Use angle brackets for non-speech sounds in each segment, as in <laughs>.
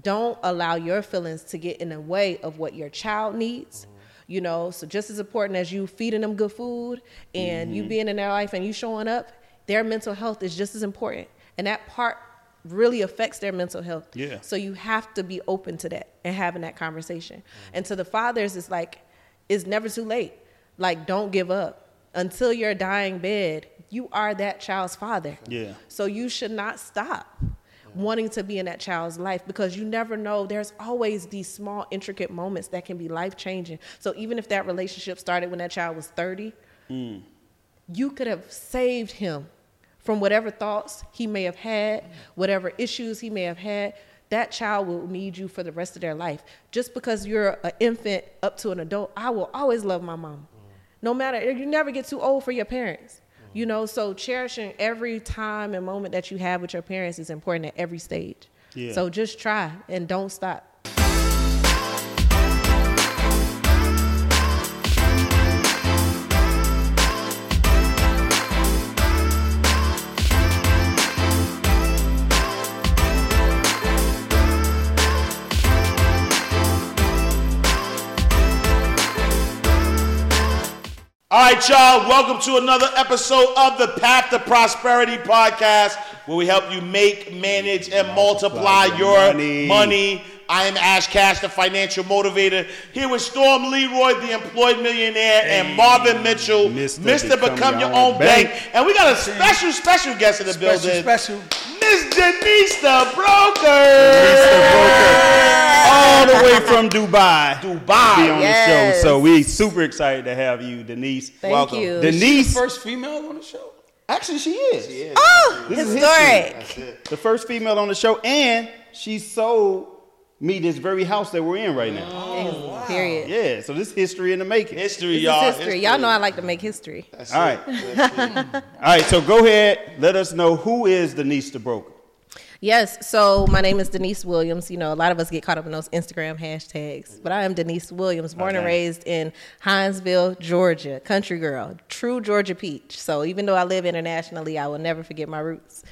don't allow your feelings to get in the way of what your child needs. You know, so just as important as you feeding them good food and you mm-hmm. being in their life and you showing up, their mental health is just as important. And that part really affects their mental health. Yeah. So you have to be open to that and having that conversation. Mm-hmm. And to the fathers, it's like, it's never too late. Like, don't give up. Until your dying bed, you are that child's father. Yeah. So you should not stop wanting to be in that child's life because you never know. There's always these small, intricate moments that can be life changing. So even if that relationship started when that child was 30, you could have saved him from whatever thoughts he may have had, whatever issues he may have had. That child will need you for the rest of their life. Just because you're an infant up to an adult, I will always love my mom. No matter, you never get too old for your parents. You know, so cherishing every time and moment that you have with your parents is important at every stage. Yeah. So just try and don't stop. All right, y'all, welcome to another episode of the Path to Prosperity podcast, where we help you make, manage, and multiply your your money. money. I am Ash Cash, the financial motivator, here with Storm Leroy, the employed millionaire, and Marvin Mitchell, Mr. Mr. Become, Your Own bank. And we got a special, special guest in the Special, building, special. Miss Denise the Broker. Mr. Broker, all the way from Dubai. Dubai. Be on Yes. the show. So we super excited to have you, Denise. Thank Welcome. you. Denise, First female on the show. actually she is. Oh, This is historic. The first female on the show, and she sold me this very house that we're in right now. Oh, oh, Period. Yeah, so this history in the making. History, This y'all. is history. Y'all know I like to make history. All right. <laughs> All right, so go ahead. Let us know who is Denise the Broker. Yes, so my name is Denise Williams. You know, a lot of us get caught up in those Instagram hashtags, but I am Denise Williams, born and raised in Hinesville, Georgia, country girl, true Georgia peach. So even though I live internationally, I will never forget my roots.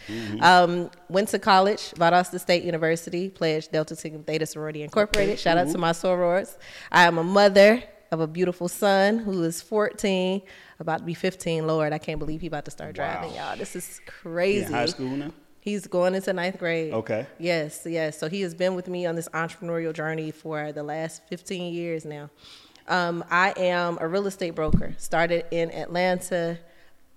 Um, went to college, Valdosta State University, pledged Delta Sigma Theta Sorority Incorporated. Shout out to my sorors. I am a mother of a beautiful son who is 14, about to be 15. Lord, I can't believe he about to start driving, y'all. This is crazy. High school now? He's going into ninth grade. Okay. Yes, yes. So he has been with me on this entrepreneurial journey for the last 15 years now. Um, I am a real estate broker. Started in Atlanta,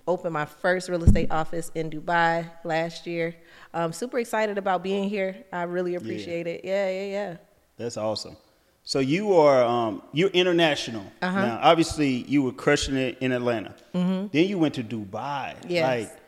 opened my first real estate office in Dubai last year. Um, super excited about being here. I really appreciate it. Yeah, yeah, yeah. That's awesome. So you are um, you're international Uh-huh. now. Obviously, you were crushing it in Atlanta. Then you went to Dubai. Mm-hmm. Yes. Like,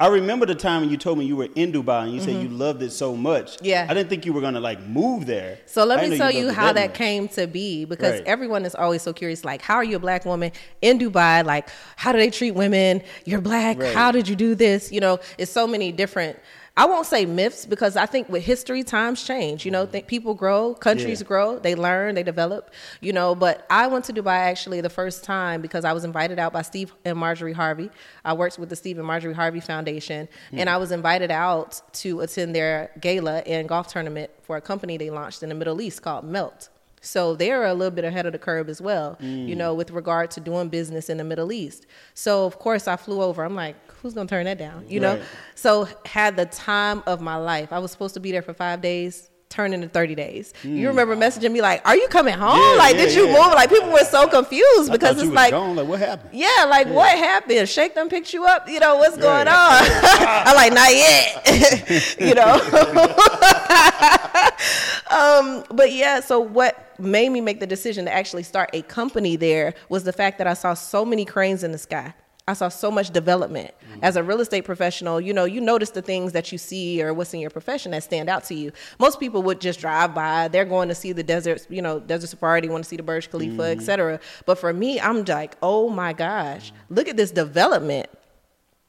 I remember the time when you told me you were in Dubai and you said you loved it so much. Mm-hmm. Yeah. I didn't think you were gonna like move there. So let me tell know you how that much. came to be because Right. everyone is always so curious like how are you a black woman in Dubai like how do they treat women you're black Right. how did you do this you know it's so many different I won't say myths because I think with history times change you know mm-hmm. think people grow countries Yeah. grow they learn they develop you know but I went to Dubai actually the first time because I was invited out by Steve and Marjorie Harvey I worked with the Steve and Marjorie Harvey Foundation and mm. I was invited out to attend their gala and golf tournament for a company they launched in the Middle East called Melt. So they're a little bit ahead of the curve as well, you know, with regard to doing business in the Middle East. So of course I flew over. I'm like, who's gonna turn that down? You know? So had the time of my life. I was supposed to be there for five days. Turned into 30 days. You remember messaging me like, "Are you coming home? Yeah, like, yeah, did you yeah. move?" Like, people were so confused because it's like. Like what happened? yeah, like what happened? Sheikh them picked you up. You know what's going on? <laughs> I'm like, not yet. <laughs> you know. <laughs> um, but yeah, so what made me make the decision to actually start a company there was the fact that I saw so many cranes in the sky. I saw so much development. Mm. As a real estate professional, you know, you notice the things that you see or what's in your profession that stand out to you. Most people would just drive by. They're going to see the desert, you know, desert safari, they want to see the Burj Khalifa, et mm. cetera. But for me, I'm like, oh my gosh, look at this development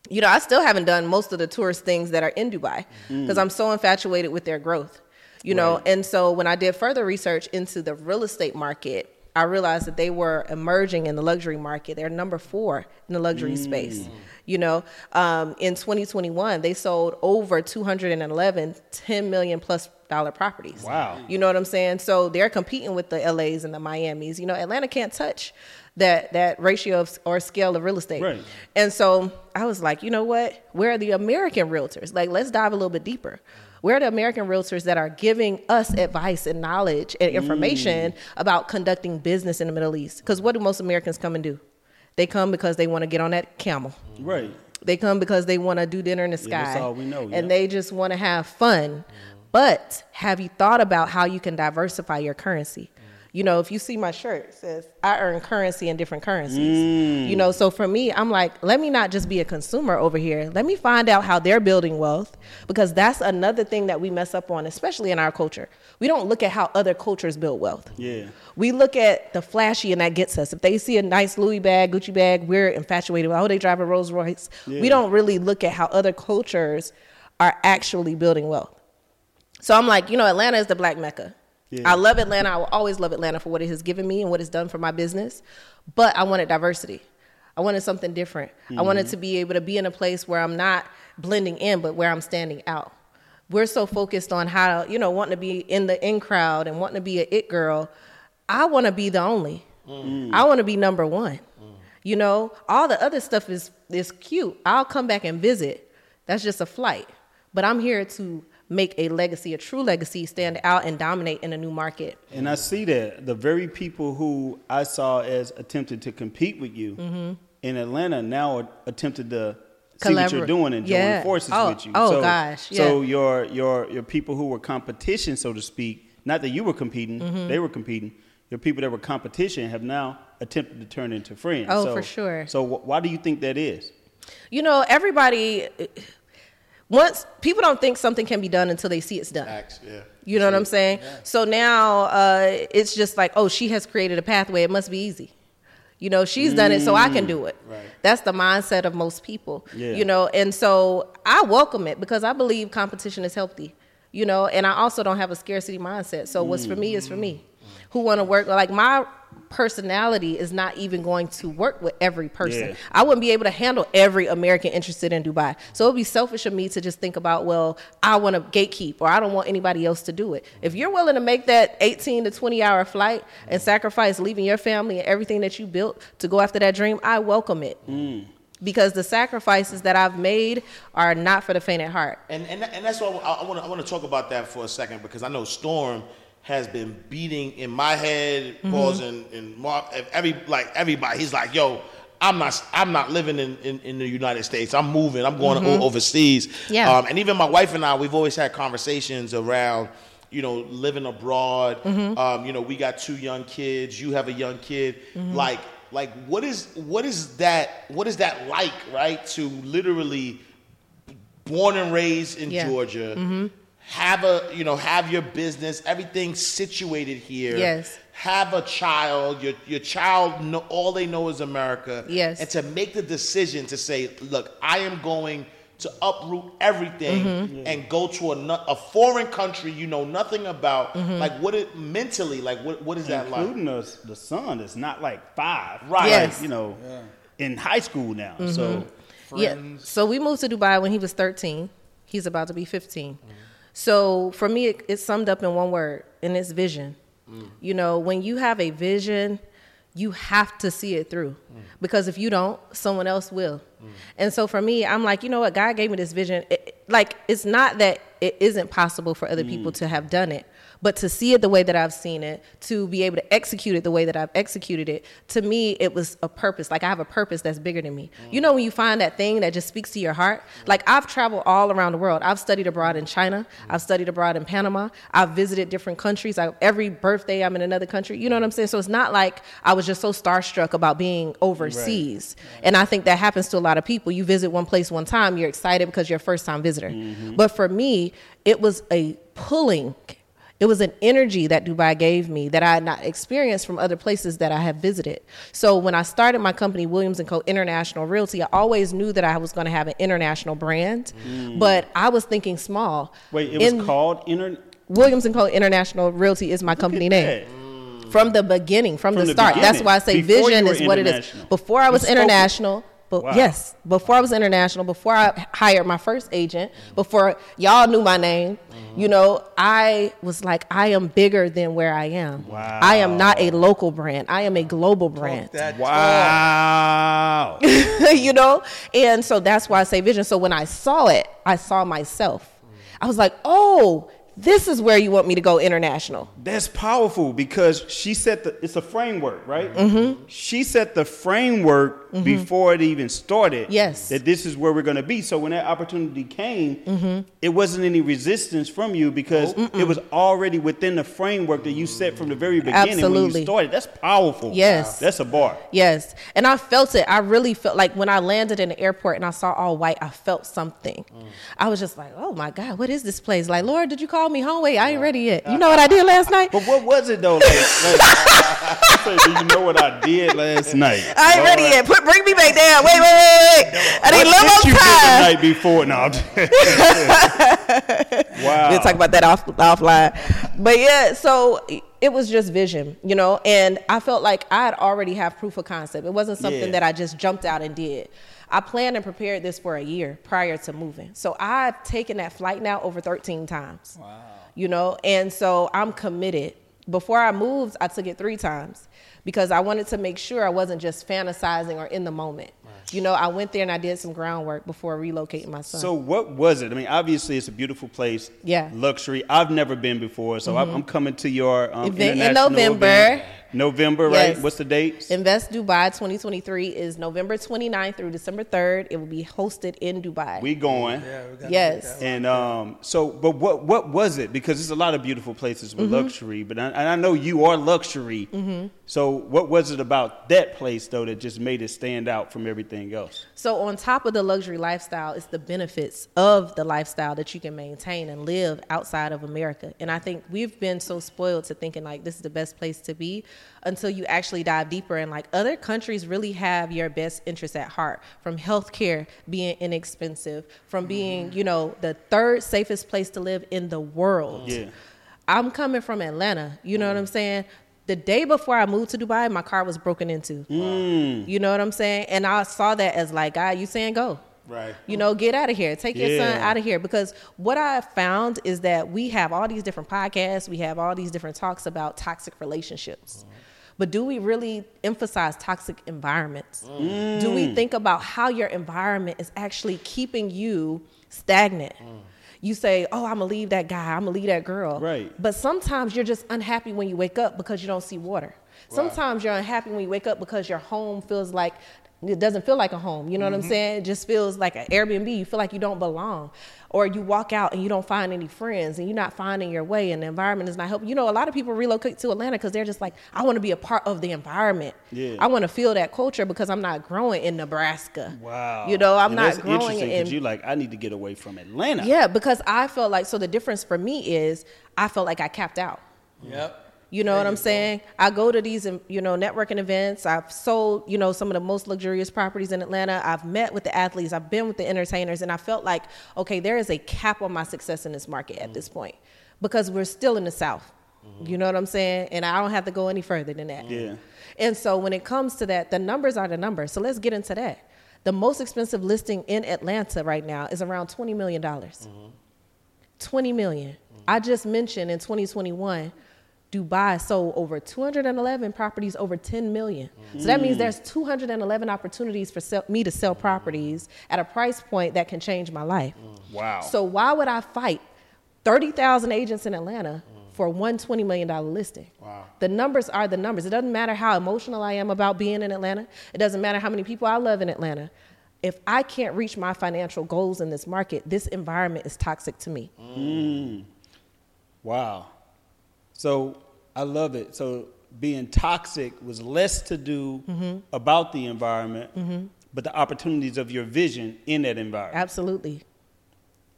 you know, I still haven't done most of the tourist things that are in Dubai mm. because I'm so infatuated with their growth. You know, and so when I did further research into the real estate market, I realized that they were emerging in the luxury market. They're number four in the luxury space. You know, um, in 2021, they sold over 211 10 million plus dollar properties. Wow. You know what I'm saying? So they're competing with the LAs and the Miamis. You know, Atlanta can't touch that that ratio of, or scale of real estate. Right. And so I was like, you know what? Where are the American realtors? Like, let's dive a little bit deeper. Where are the American realtors that are giving us advice and knowledge and mm. information about conducting business in the Middle East? Because what do most Americans come and do? They come because they want to get on that camel. Right. They come because they want to do dinner in the sky. Yeah, that's all we know, yeah. And they just want to have fun. But have you thought about how you can diversify your currency? You know, if you see my shirt, it says I earn currency in different currencies. Mm. You know, so for me, I'm like, let me not just be a consumer over here. Let me find out how they're building wealth because that's another thing that we mess up on, especially in our culture. We don't look at how other cultures build wealth. Yeah. We look at the flashy and that gets us. If they see a nice Louis bag, Gucci bag, we're infatuated with, oh, they drive a Rolls Royce. Yeah. We don't really look at how other cultures are actually building wealth. So I'm like, you know, Atlanta is the black mecca. Yeah. I love Atlanta. I will always love Atlanta for what it has given me and what it's done for my business. But I wanted diversity. I wanted something different. I wanted mm-hmm. to be able to be in a place where I'm not blending in, but where I'm standing out. We're so focused on how, you know, wanting to be in the in crowd and wanting to be a it girl. I want to be the only. Mm. I want to be number one. Mm. You know, all the other stuff is is cute. I'll come back and visit. That's just a flight. But I'm here to make a legacy, a true legacy, stand out and dominate in a new market. And I see that the very people who I saw as attempted to compete with you Mm-hmm. in Atlanta now are attempted to see what you're doing and join Yeah. forces Oh, with you. oh, so, gosh, Yeah. So your your your people who were competition, so to speak, not that you were competing, Mm-hmm. they were competing. Your people that were competition have now attempted to turn into friends. Oh, So- for sure. So wh- why do you think that is? You know, everybody once people don't think something can be done until they see it's done. Facts, yeah. You know what I'm saying? Yeah. So now uh, it's just like, oh, she has created a pathway. It must be easy. You know, she's done it, so I can do it. Right. That's the mindset of most people. Yeah. You know, and so I welcome it because I believe competition is healthy. You know, and I also don't have a scarcity mindset. So what's for me is for me. Who want to work like my personality is not even going to work with every person. Yeah. I wouldn't be able to handle every American interested in Dubai. So it would be selfish of me to just think about, well, I want to gatekeep or I don't want anybody else to do it. If you're willing to make that 18 to 20 hour flight and sacrifice leaving your family and everything that you built to go after that dream, I welcome it. Mm. Because the sacrifices that I've made are not for the faint at heart. And and, and that's why I, I want to I want to talk about that for a second because I know Storm has been beating in my head, Mm-hmm. Paul's and and Mark, every like everybody. He's like, yo. I'm not. I'm not living in, in, in the United States. I'm moving. I'm going overseas. Mm-hmm. Yeah. Um, and even my wife and I, we've always had conversations around, you know, living abroad. Mm-hmm. Um, you know, we got two young kids. You have a young kid. Mm-hmm. Like, like, what is what is that? What is that like? Right to literally born and raised in Yeah. Mm-hmm. Georgia, have a you know have your business, everything situated here. Yes. Have a child. Your your child know all they know is America. Yes. And to make the decision to say, look, I am going to uproot everything Mm-hmm. and go to a, a foreign country you know nothing about. Mm-hmm. Like what it mentally like what what is that like? Including the, the son is not like five. Right. Yes. Like, you know, in high school now. So Yeah. So we moved to Dubai when he was 13. He's about to be 15. So for me, it, it's summed up in one word, and it's vision. You know, when you have a vision, you have to see it through because if you don't, someone else will. And so for me, I'm like, you know what? God gave me this vision. It- like, it's not that it isn't possible for other people mm. to have done it, but to see it the way that I've seen it, to be able to execute it the way that I've executed it, to me, it was a purpose. Like, I have a purpose that's bigger than me. You know, when you find that thing that just speaks to your heart, like, I've traveled all around the world. I've studied abroad in China, I've studied abroad in Panama, I've visited different countries. I, every birthday, I'm in another country. You know what I'm saying? So it's not like I was just so starstruck about being overseas. And I think that happens to a lot of people. You visit one place one time, you're excited because you're a first time visitor. Mm-hmm. But for me, it was a pulling it was an energy that Dubai gave me that I had not experienced from other places that I have visited. So when I started my company, Williams and Co. International Realty, I always knew that I was going to have an international brand, mm. but I was thinking small. wait, it was In- called inter. Williams and Co. International Realty is my company name. from the beginning, from, From the the start. That's why I say before vision is what it is. Before I was international, but Wow. yes, before I was international, before I hired my first agent, before y'all knew my name, mm-hmm. you know, I was like, I am bigger than where I am. Wow. I am not a local brand. I am a global brand. That Wow. <laughs> you know? And so that's why I say vision. So when I saw it, I saw myself. Mm. I was like, oh, this is where you want me to go international. That's powerful because she set the it's a framework, right? Mm-hmm. She set the framework before it even started. Yes. That this is where we're gonna be. So when that opportunity came, Mm-hmm. it wasn't any resistance from you because it was already within the framework that you set from the very beginning when you started. That's powerful. Yes. That's a bar. Yes. And I felt it. I really felt like when I landed in the airport and I saw all white, I felt something. I was just like, oh my God, what is this place? Like, Lord, did you call me home? Wait, I ain't ready yet. You know what I did last night? But what was it though? Like, like <laughs> I say, do you know what I did last night? I ain't ready Lord, yet. Put bring me back down. Wait, wait, wait, wait. I need a What little did you more do the night before? No. <laughs> Wow. We'll talk about that off offline. But yeah, so it was just vision, you know, and I felt like I had already have proof of concept. It wasn't something Yeah. that I just jumped out and did. I planned and prepared this for a year prior to moving. So I've taken that flight now over 13 times. Wow. You know, and so I'm committed. Before I moved, I took it three times because I wanted to make sure I wasn't just fantasizing or in the moment. You know, I went there and I did some groundwork before relocating my son. So what was it? I mean, obviously it's a beautiful place. Yeah. Mm-hmm. Luxury. I've never been before, so I'm, I'm coming to your um, Event in November. event. November, right? What's the date? Invest Dubai 2023 is November 29th through December 3rd. It will be hosted in Dubai. We going. Yeah, we Yes. And um, so, but what what was it? Because there's a lot of beautiful places with Mm-hmm. luxury, but I, and I know you are luxury. So, what was it about that place though that just made it stand out from everything else? So, on top of the luxury lifestyle, it's the benefits of the lifestyle that you can maintain and live outside of America. And I think we've been so spoiled to thinking like this is the best place to be until you actually dive deeper. And like other countries really have your best interests at heart from healthcare being inexpensive, from being, mm-hmm. you know, the third safest place to live in the world. Yeah. I'm coming from Atlanta. You know what mm. I'm saying? The day before I moved to Dubai, my car was broken into. Mm. You know what I'm saying? And I saw that as like, God, you saying go. Right. You know, get out of here. Take your son out of here. Because what I found is that we have all these different podcasts, we have all these different talks about toxic relationships. But do we really emphasize toxic environments? Mm. Do we think about how your environment is actually keeping you stagnant? Mm. You say, "Oh, I'm gonna leave that guy. I'm gonna leave that girl." Right. But sometimes you're just unhappy when you wake up because you don't see water. Sometimes you're unhappy when you wake up because your home feels like it doesn't feel like a home. You know what I'm mm-hmm. saying? It just feels like an Airbnb. You feel like you don't belong. Or you walk out and you don't find any friends and you're not finding your way and the environment is not helping. You know, a lot of people relocate to Atlanta because they're just like, I want to be a part of the environment. Yeah. I want to feel that culture because I'm not growing in Nebraska. Wow. You know, I'm And not that's growing interesting in because you're like, I need to get away from Atlanta. Yeah, because I felt like so the difference for me is I felt like I capped out. Yep. You know what I'm saying? I go to these, you know, networking events. I've sold, you know, some of the most luxurious properties in Atlanta. I've met with the athletes. I've been with the entertainers, and I felt like, okay, there is a cap on my success in this market at this point because we're still in the South. You know what I'm saying? And I don't have to go any further than that. Yeah. And so when it comes to that, the numbers are the numbers. So let's get into that. The most expensive listing in Atlanta right now is around $20 million. dollars 20 million. I just mentioned in 2021, Dubai sold over 211 properties over 10 million. So that means there's 211 opportunities for sell, me to sell properties at a price point that can change my life. Wow. So why would I fight 30,000 agents in Atlanta for one $20 million listing? Wow. The numbers are the numbers. It doesn't matter how emotional I am about being in Atlanta. It doesn't matter how many people I love in Atlanta. If I can't reach my financial goals in this market, this environment is toxic to me. Mm. Wow. So I love it. So being toxic was less to do Mm-hmm. about the environment, but the opportunities of your vision in that environment. Absolutely.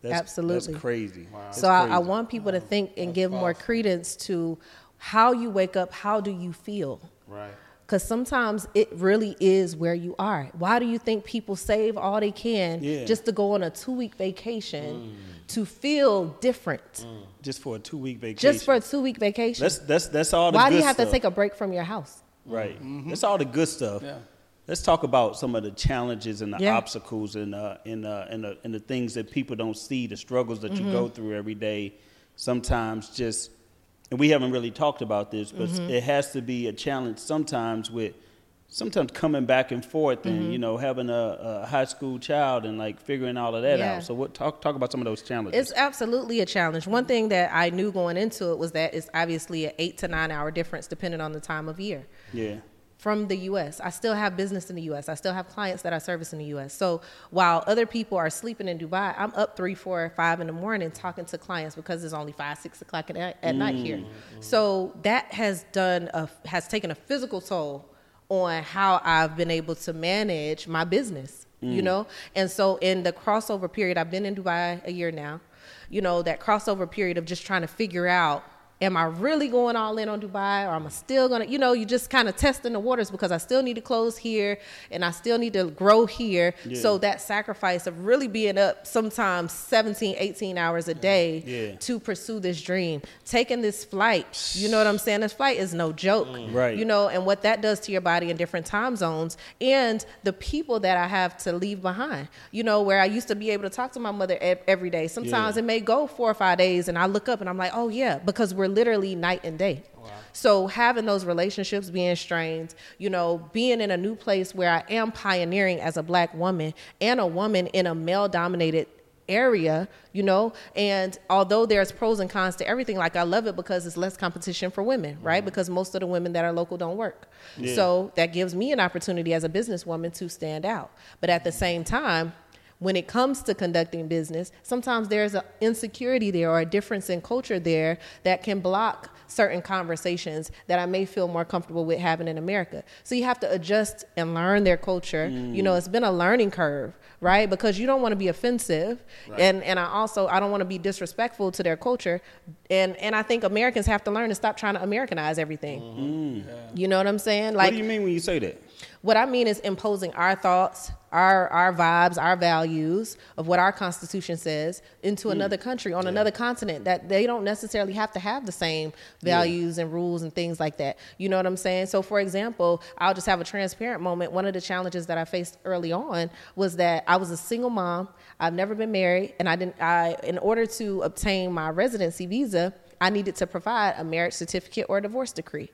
That's, absolutely. That's crazy. That's So I, I want people to think and give more credence to how you wake up, how do you feel? Right. Because sometimes it really is where you are. Why do you think people save all they can Yeah. just to go on a two week vacation to feel different? Just for a two week vacation. Just for a two week vacation. that's that's that's all. The Why do you have stuff. to take a break from your house? Right. That's all the good stuff. Yeah. Let's talk about some of the challenges and the Yeah. obstacles and uh, and, uh, and, the, and the things that people don't see, the struggles that you Mm-hmm. go through every day. Sometimes just, and we haven't really talked about this, but Mm-hmm. it has to be a challenge sometimes with, sometimes coming back and forth Mm-hmm. and you know having a, a high school child and like figuring all of that Yeah. out. So what talk talk about some of those challenges. It's absolutely a challenge. One thing that I knew going into it was that it's obviously an eight to nine hour difference depending on the time of year. yeah. From the US. I still have business in the US. I still have clients that I service in the US. So while other people are sleeping in Dubai, I'm up three, four, five in the morning talking to clients because it's only five, six o'clock at, at night mm. here. So that has done a, has taken a physical toll on how I've been able to manage my business. You mm. know, and so in the crossover period, I've been in Dubai a year now. You know, that crossover period of just trying to figure out am I really going all in on Dubai or am I still gonna, you know, you just kind of testing the waters because I still need to close here and I still need to grow here. So that sacrifice of really being up sometimes 17, 18 hours a day Yeah. to pursue this dream, taking this flight, you know what I'm saying? This flight is no joke. Mm. Right. You know, and what that does to your body in different time zones and the people that I have to leave behind. You know, where I used to be able to talk to my mother every day. Sometimes Yeah. it may go four or five days and I look up and I'm like, oh yeah, because we're literally night and day. So having those relationships being strained, you know, being in a new place where I am pioneering as a black woman and a woman in a male dominated area, you know, and although there's pros and cons to everything, like I love it because it's less competition for women, right? Mm-hmm. Because most of the women that are local don't work. Yeah. So that gives me an opportunity as a businesswoman to stand out. But at the same time, when it comes to conducting business, sometimes there's an insecurity there or a difference in culture there that can block certain conversations that I may feel more comfortable with having in America. So you have to adjust and learn their culture. You know, it's been a learning curve, right? Because you don't want to be offensive, and and I also I don't want to be disrespectful to their culture, and and I think Americans have to learn to stop trying to Americanize everything. Mm-hmm. Mm-hmm. You know what I'm saying? Like, what do you mean when you say that? what I mean is imposing our thoughts, our our vibes, our values of what our constitution says into mm. another country on another continent that they don't necessarily have to have the same values and rules and things like that. You know what I'm saying? So for example, I'll just have a transparent moment. One of the challenges that I faced early on was that I was a single mom. I've never been married and I didn't I in order to obtain my residency visa, I needed to provide a marriage certificate or a divorce decree.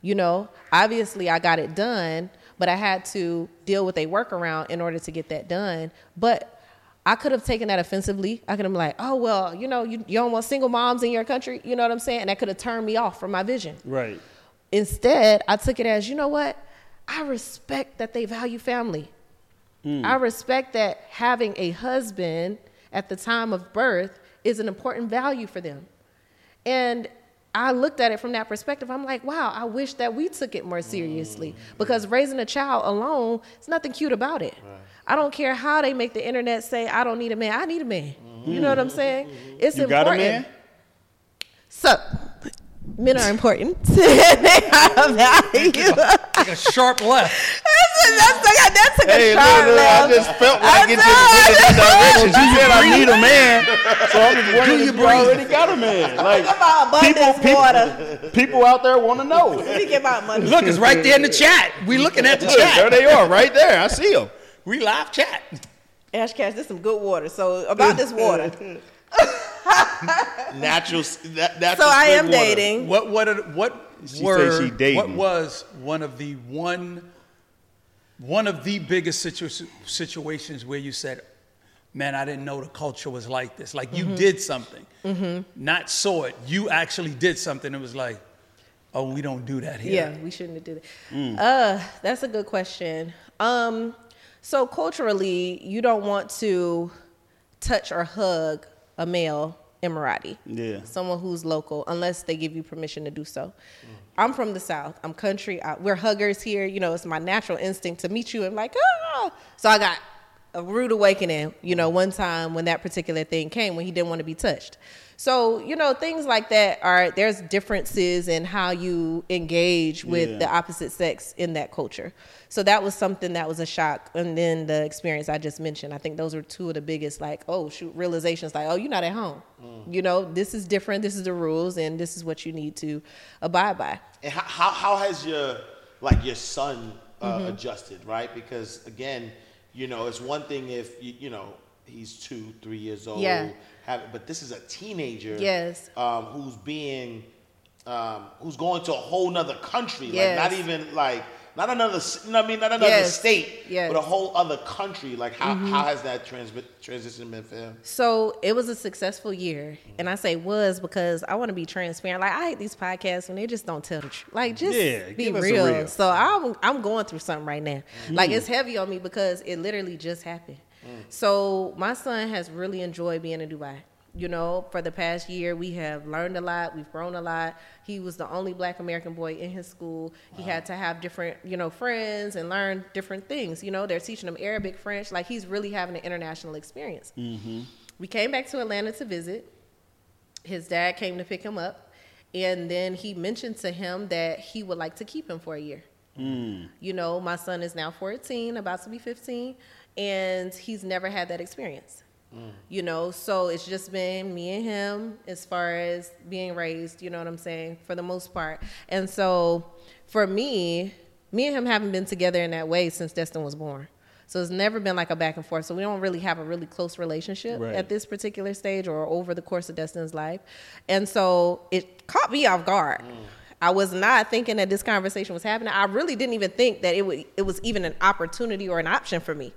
You know, obviously I got it done, but I had to deal with a workaround in order to get that done. But I could have taken that offensively. I could have been like, oh, well, you know, you, you don't want single moms in your country. You know what I'm saying? And that could have turned me off from my vision. Right. Instead, I took it as, you know what? I respect that they value family. Mm. I respect that having a husband at the time of birth is an important value for them. And I looked at it from that perspective. I'm like, wow, I wish that we took it more seriously mm. because raising a child alone, there's nothing cute about it. I don't care how they make the internet say, I don't need a man. I need a man. You know what I'm mm-hmm. saying? Mm-hmm. It's You got important. a man? So, men are important. <laughs> they are value. Like a sharp left. That's, that's, that took a Hey, look, sharp look, I left. just felt like I it know. just went in that direction. She said I need a man, <laughs> so I'm just wondering you if you already got a man. Like about people, people, <laughs> people out there want to know. Speaking about money. Look, it's right there in the chat. We looking at the Look, there they are, right there. I see them. We live chat. Ash Cash, this is some good water. So about this water. Natural. That, natural So I am water. dating. What what are- what She were say she dating. what was one of the one one of the biggest situ- situations where you said, "Man, I didn't know the culture was like this." Like Mm-hmm. you did something, not saw it. You actually did something. It was like, "Oh, we don't do that here." Yeah, we shouldn't have did it. Uh, that's a good question. Um, so culturally, you don't want to touch or hug a male Emirati. Yeah. Someone who's local, unless they give you permission to do so. I'm from the South. I'm country. I, we're huggers here. You know, it's my natural instinct to meet you and like, ah. So I got a rude awakening, you know, one time when that particular thing came when he didn't want to be touched. So, you know, things like that are there's differences in how you engage with Yeah. the opposite sex in that culture. So that was something that was a shock. And then the experience I just mentioned, I think those were two of the biggest like, oh shoot, realizations like, oh, you're not at home. You know, this is different, this is the rules, and this is what you need to abide by. And how, how, how has your like your son uh, Mm-hmm. adjusted, right? Because again, you know, it's one thing if you, you know he's two, three years old, Yeah. have, but this is a teenager, Yes. um, who's being, um, who's going to a whole nother country, Yes. like not even like not another, you know what I mean, not another Yes. state, Yes. Mm-hmm. but a whole other country. Like how, how has that trans- transition been for him? So it was a successful year, and I say was because I want to be transparent. Like I hate these podcasts when they just don't tell the truth. Like just Yeah, be give us a real. real. So I'm I'm going through something right now. Like it's heavy on me because it literally just happened. So my son has really enjoyed being in Dubai. You know, for the past year, we have learned a lot. We've grown a lot. He was the only Black American boy in his school. He had to have different, you know, friends and learn different things. You know, they're teaching him Arabic, French. Like he's really having an international experience. Mm-hmm. We came back to Atlanta to visit. His dad came to pick him up, and then he mentioned to him that he would like to keep him for a year. Mm. You know, my son is now 14, about to be 15, and he's never had that experience. Mm. You know, so it's just been me and him as far as being raised, you know what I'm saying, for the most part. And so for me, me and him haven't been together in that way since Destin was born. So it's never been like a back and forth. So we don't really have a really close relationship Right. at this particular stage or over the course of Destin's life. And so it caught me off guard. Mm. I was not thinking that this conversation was happening. I really didn't even think that it would it was even an opportunity or an option for me. Mm.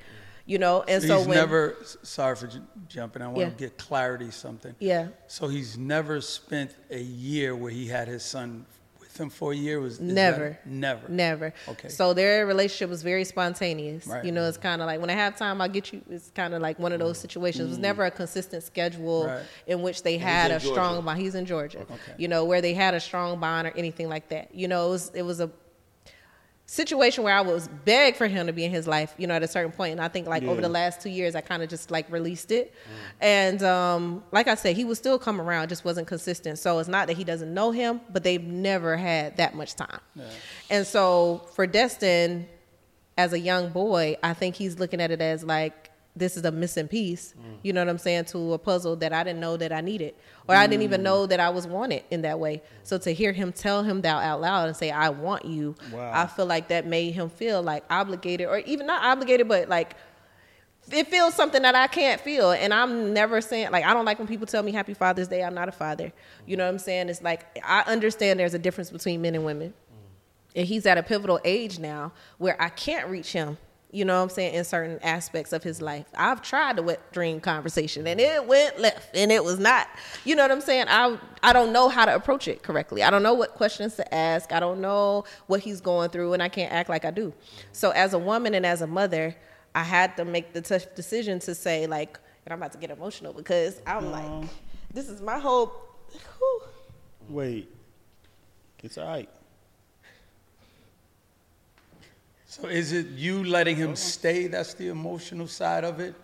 You know, and so when he's when never. Sorry for j- jumping. I want Yeah. to get clarity something. Yeah. So he's never spent a year where he had his son with him for a year. Was is that- Never. never, Never. Okay. So their relationship was very spontaneous. Right. You know, it's kind of like when I have time, I'll get you. It's kind of like one of those mm. situations. It was mm. never a consistent schedule Right. in which they had in a strong bond. He's in Georgia. Okay. You know, where they had a strong bond or anything like that. You know, it was, it was a situation where I was beg for him to be in his life, you know, at a certain point. And I think like over the last two years, I kind of just like released it. And um, like I said, he would still come around, just wasn't consistent. So it's not that he doesn't know him, but they've never had that much time. And so for Destin, as a young boy, I think he's looking at it as like this is a missing piece. Mm. You know what I'm saying to a puzzle that I didn't know that I needed, or I didn't even mm. know that I was wanted in that way. Mm. So to hear him tell him that out loud and say I want you, Wow. I feel like that made him feel like obligated, or even not obligated, but like it feels something that I can't feel. And I'm never saying like I don't like when people tell me Happy Father's Day. I'm not a father. You know what I'm saying? It's like I understand there's a difference between men and women and he's at a pivotal age now where I can't reach him. You know what I'm saying? In certain aspects of his life, I've tried the wet dream conversation and it went left, and it was not. You know what I'm saying? I I don't know how to approach it correctly. I don't know what questions to ask. I don't know what he's going through, and I can't act like I do. So as a woman and as a mother, I had to make the tough decision to say like, and I'm about to get emotional because I'm like, this is my whole. whew. Wait. It's all right. So is it you letting him stay? That's the emotional side of it.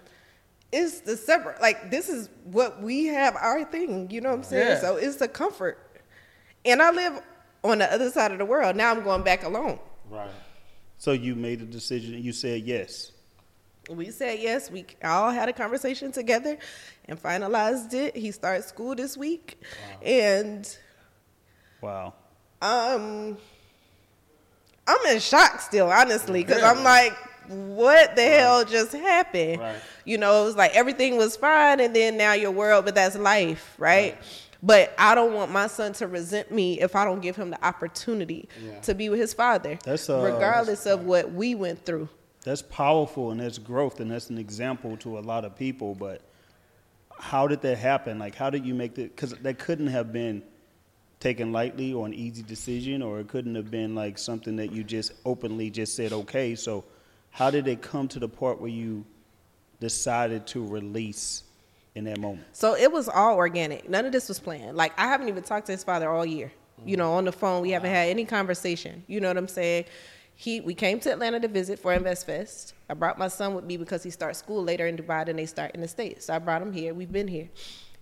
it's the separate like this is what we have our thing you know what i'm saying Yeah. so it's the comfort and i live on the other side of the world now i'm going back alone Right. So you made a decision. You said yes. we said yes we all had a conversation together and finalized it he starts school this week and Wow. um i'm in shock still honestly because Yeah. i'm like what the hell just happened Right. you know it was like everything was fine and then now your world but that's life right, but i don't want my son to resent me if i don't give him the opportunity Yeah. to be with his father That's, uh, regardless of what we went through That's powerful and that's growth and that's an example to a lot of people. But how did that happen? Like, how did you make that? Because that couldn't have been taken lightly or an easy decision, or it couldn't have been like something that you just openly just said okay. So, how did it come to the part where you decided to release in that moment? So it was all organic. None of this was planned. Like I haven't even talked to his father all year. You know, on the phone, we haven't had any conversation. You know what I'm saying? he we came to Atlanta to visit for Invest Fest. I brought my son with me because he starts school later in Dubai than they start in the States. So I brought him here. We've been here.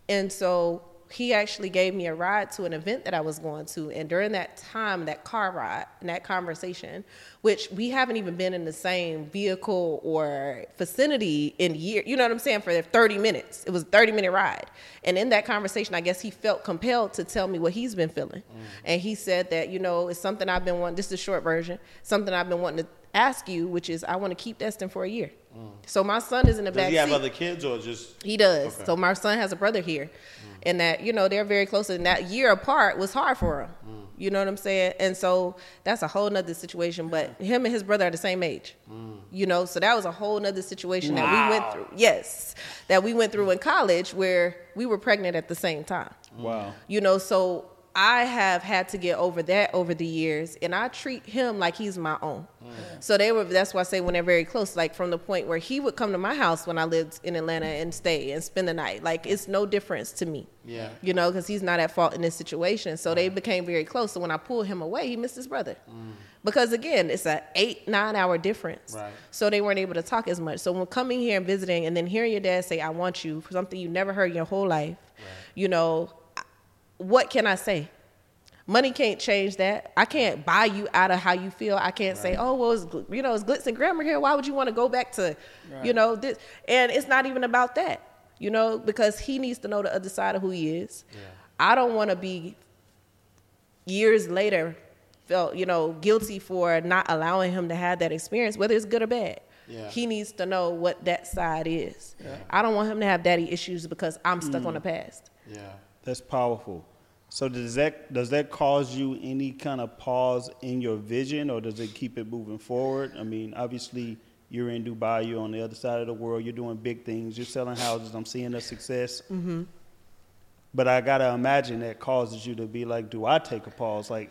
And so he actually gave me a ride to an event that I was going to. And during that time, that car ride and that conversation, which we haven't even been in the same vehicle or vicinity in year, you know what I'm saying, for 30 minutes. It was a 30 minute ride. And in that conversation, I guess he felt compelled to tell me what he's been feeling. Mm. And he said that, you know, it's something I've been wanting, this is the short version, something I've been wanting to ask you, which is I want to keep Destin for a year. Mm. So my son is in the does back. Does he have seat. other kids or just? He does. Okay. So my son has a brother here, mm. and that you know they're very close, and that year apart was hard for him. Mm. You know what I'm saying? And so that's a whole nother situation. But him and his brother are the same age. Mm. You know, so that was a whole nother situation wow. that we went through. Yes, that we went through in college where we were pregnant at the same time. Wow. You know, so I have had to get over that over the years, and I treat him like he's my own. Mm. So they were. That's why I say when they're very close. Like from the point where he would come to my house when I lived in Atlanta and stay and spend the night. Like it's no difference to me. Yeah. You know, because he's not at fault in this situation. So they became very close. So when I pulled him away, he missed his brother. Mm. Because again, it's a eight nine hour difference. Right. So they weren't able to talk as much. So when coming here and visiting, and then hearing your dad say, "I want you" for something you never heard your whole life, right. you know, what can I say? Money can't change that. I can't buy you out of how you feel. I can't right. say, oh, well, it's, you know, it's glitz and glamour here. Why would you want to go back to, right. you know, this? And it's not even about that, you know, because he needs to know the other side of who he is. Yeah. I don't want to be years later felt, you know, guilty for not allowing him to have that experience, whether it's good or bad. Yeah. He needs to know what that side is. Yeah. I don't want him to have daddy issues because I'm stuck mm. on the past. Yeah. That's powerful. So does that does that cause you any kind of pause in your vision, or does it keep it moving forward? I mean, obviously you're in Dubai, you're on the other side of the world, you're doing big things, you're selling houses. I'm seeing the success. Mm-hmm. But I gotta imagine that causes you to be like, do I take a pause? Like,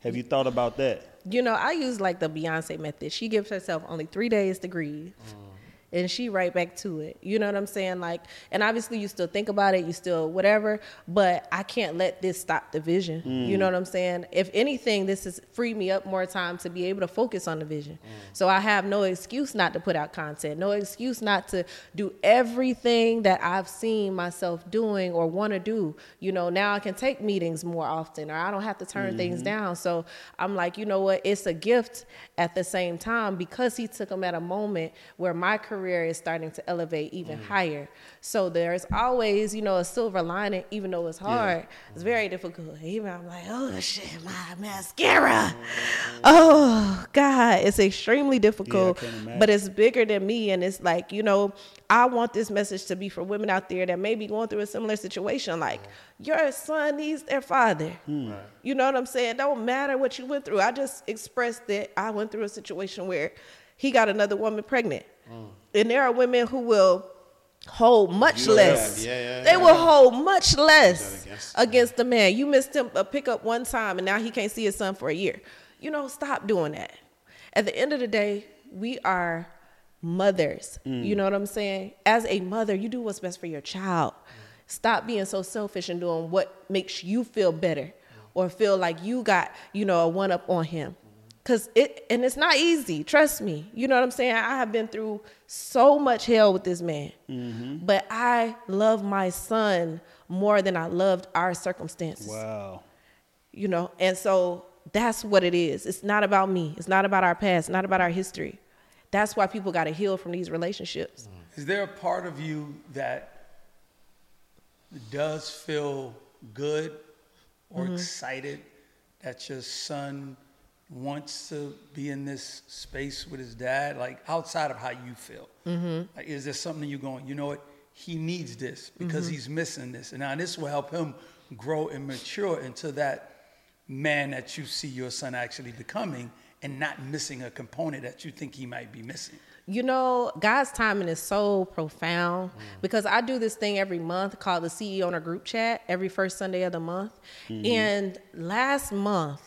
have you thought about that? You know, I use like the Beyonce method. She gives herself only three days to grieve. Mm and she right back to it. You know what I'm saying? Like, and obviously you still think about it, you still whatever, but I can't let this stop the vision. Mm. You know what I'm saying? If anything, this has freed me up more time to be able to focus on the vision. Mm. So I have no excuse not to put out content, no excuse not to do everything that I've seen myself doing or want to do. You know, now I can take meetings more often or I don't have to turn mm-hmm. things down. So I'm like, you know what? It's a gift at the same time because he took them at a moment where my career career is starting to elevate even mm. higher. So there's always, you know, a silver lining, even though it's hard. Yeah. It's very difficult. Even I'm like, oh shit, my mascara. Mm-hmm. Oh God, it's extremely difficult, yeah, but it's bigger than me. And it's like, you know, I want this message to be for women out there that may be going through a similar situation. Like, your son needs their father. Hmm. You know what I'm saying? Don't matter what you went through. I just expressed that I went through a situation where he got another woman pregnant. Mm. And there are women who will hold much less. Yeah, yeah, they will hold much less against, the man. You missed him a pickup one time and now he can't see his son for a year. You know, stop doing that. At the end of the day, we are mothers. Mm. You know what I'm saying? As a mother, you do what's best for your child. Stop being so selfish and doing what makes you feel better or feel like you got, you know, a one up on him. Cause it and it's not easy. Trust me. You know what I'm saying. I have been through so much hell with this man, mm-hmm. but I love my son more than I loved our circumstances. Wow. You know, and so that's what it is. It's not about me. It's not about our past. Not about our history. That's why people got to heal from these relationships. Is there a part of you that does feel good or mm-hmm. excited that your son? Wants to be in this space with his dad, like outside of how you feel? Mm-hmm. Like, is there something you're going, you know what? He needs this because mm-hmm. he's missing this. And now this will help him grow and mature into that man that you see your son actually becoming and not missing a component that you think he might be missing. You know, God's timing is so profound mm. because I do this thing every month called the CEO Owner Group Chat every first Sunday of the month. Mm-hmm. And last month,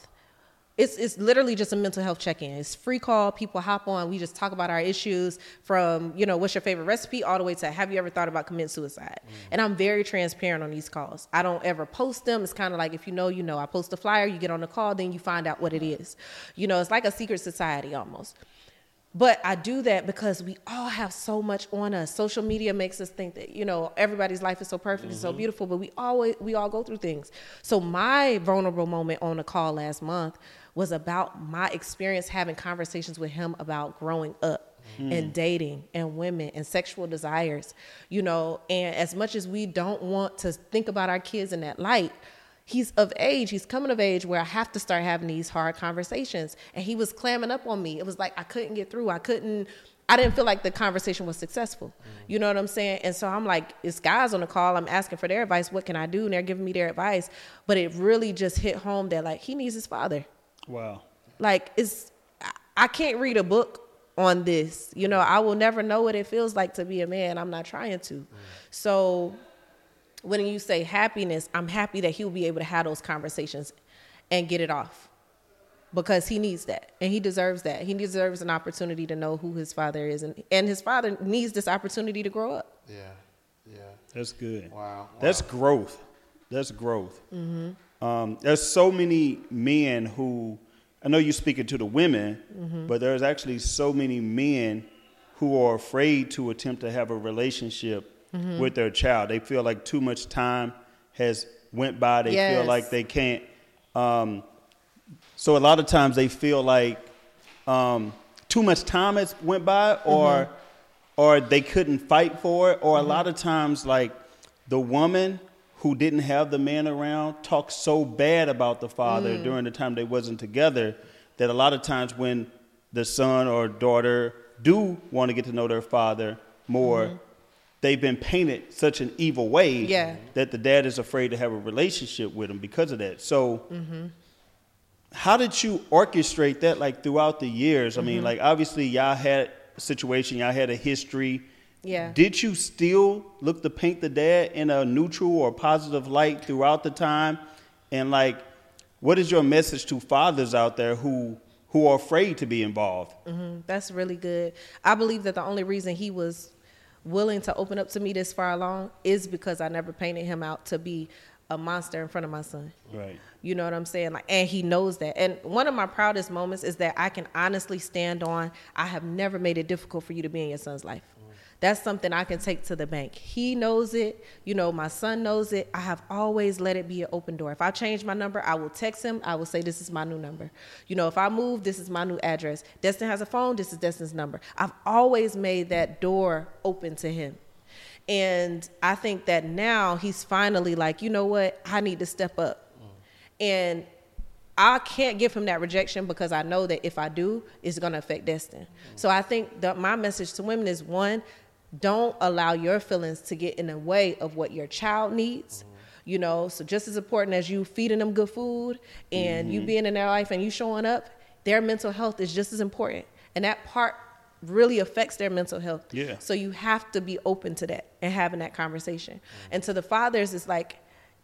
It's it's literally just a mental health check-in. It's free call. People hop on. We just talk about our issues from you know what's your favorite recipe all the way to have you ever thought about committing suicide. Mm. And I'm very transparent on these calls. I don't ever post them. It's kind of like if you know, you know. I post a flyer, you get on the call, then you find out what it is. You know, it's like a secret society almost. But I do that because we all have so much on us. Social media makes us think that, you know, everybody's life is so perfect mm-hmm. and so beautiful, but we always we all go through things. So my vulnerable moment on a call last month was about my experience having conversations with him about growing up mm. and dating and women and sexual desires, you know, and as much as we don't want to think about our kids in that light, he's of age, he's coming of age where I have to start having these hard conversations. And he was clamming up on me. It was like I couldn't get through. I couldn't I didn't feel like the conversation was successful. You know what I'm saying? And so I'm like, it's guys on the call. I'm asking for their advice. What can I do? And they're giving me their advice. But it really just hit home that like he needs his father. Wow. Like it's I can't read a book on this. You know, I will never know what it feels like to be a man. I'm not trying to. Mm. So when you say happiness, I'm happy that he'll be able to have those conversations and get it off because he needs that and he deserves that. He deserves an opportunity to know who his father is and, and his father needs this opportunity to grow up. Yeah. Yeah. That's good. Wow. wow. That's growth. That's growth. Mm-hmm. Um, there's so many men who, I know you're speaking to the women, mm-hmm. but there's actually so many men who are afraid to attempt to have a relationship mm-hmm. with their child. They feel like too much time has went by. They yes. feel like they can't. Um, so a lot of times they feel like um, too much time has went by, or mm-hmm. or they couldn't fight for it, or mm-hmm. a lot of times like the woman who didn't have the man around talked so bad about the father mm. during the time they wasn't together that a lot of times when the son or daughter do want to get to know their father more, mm-hmm they've been painted such an evil way yeah. that the dad is afraid to have a relationship with them because of that. So, mm-hmm. how did you orchestrate that like throughout the years? I mm-hmm. mean, like obviously y'all had a situation, y'all had a history. Yeah. Did you still look to paint the dad in a neutral or positive light throughout the time? And like, what is your message to fathers out there who who are afraid to be involved? Mm-hmm. That's really good. I believe that the only reason he was willing to open up to me this far along is because I never painted him out to be a monster in front of my son. Right. You know what I'm saying? Like and he knows that. And one of my proudest moments is that I can honestly stand on I have never made it difficult for you to be in your son's life that's something I can take to the bank. He knows it. You know, my son knows it. I have always let it be an open door. If I change my number, I will text him. I will say, This is my new number. You know, if I move, this is my new address. Destin has a phone, this is Destin's number. I've always made that door open to him. And I think that now he's finally like, you know what? I need to step up. Mm. And I can't give him that rejection because I know that if I do, it's going to affect Destin. Mm. So I think that my message to women is one, don't allow your feelings to get in the way of what your child needs. You know, so just as important as you feeding them good food and mm-hmm. you being in their life and you showing up, their mental health is just as important. And that part really affects their mental health. Yeah. So you have to be open to that and having that conversation. Mm-hmm. And to the fathers, it's like,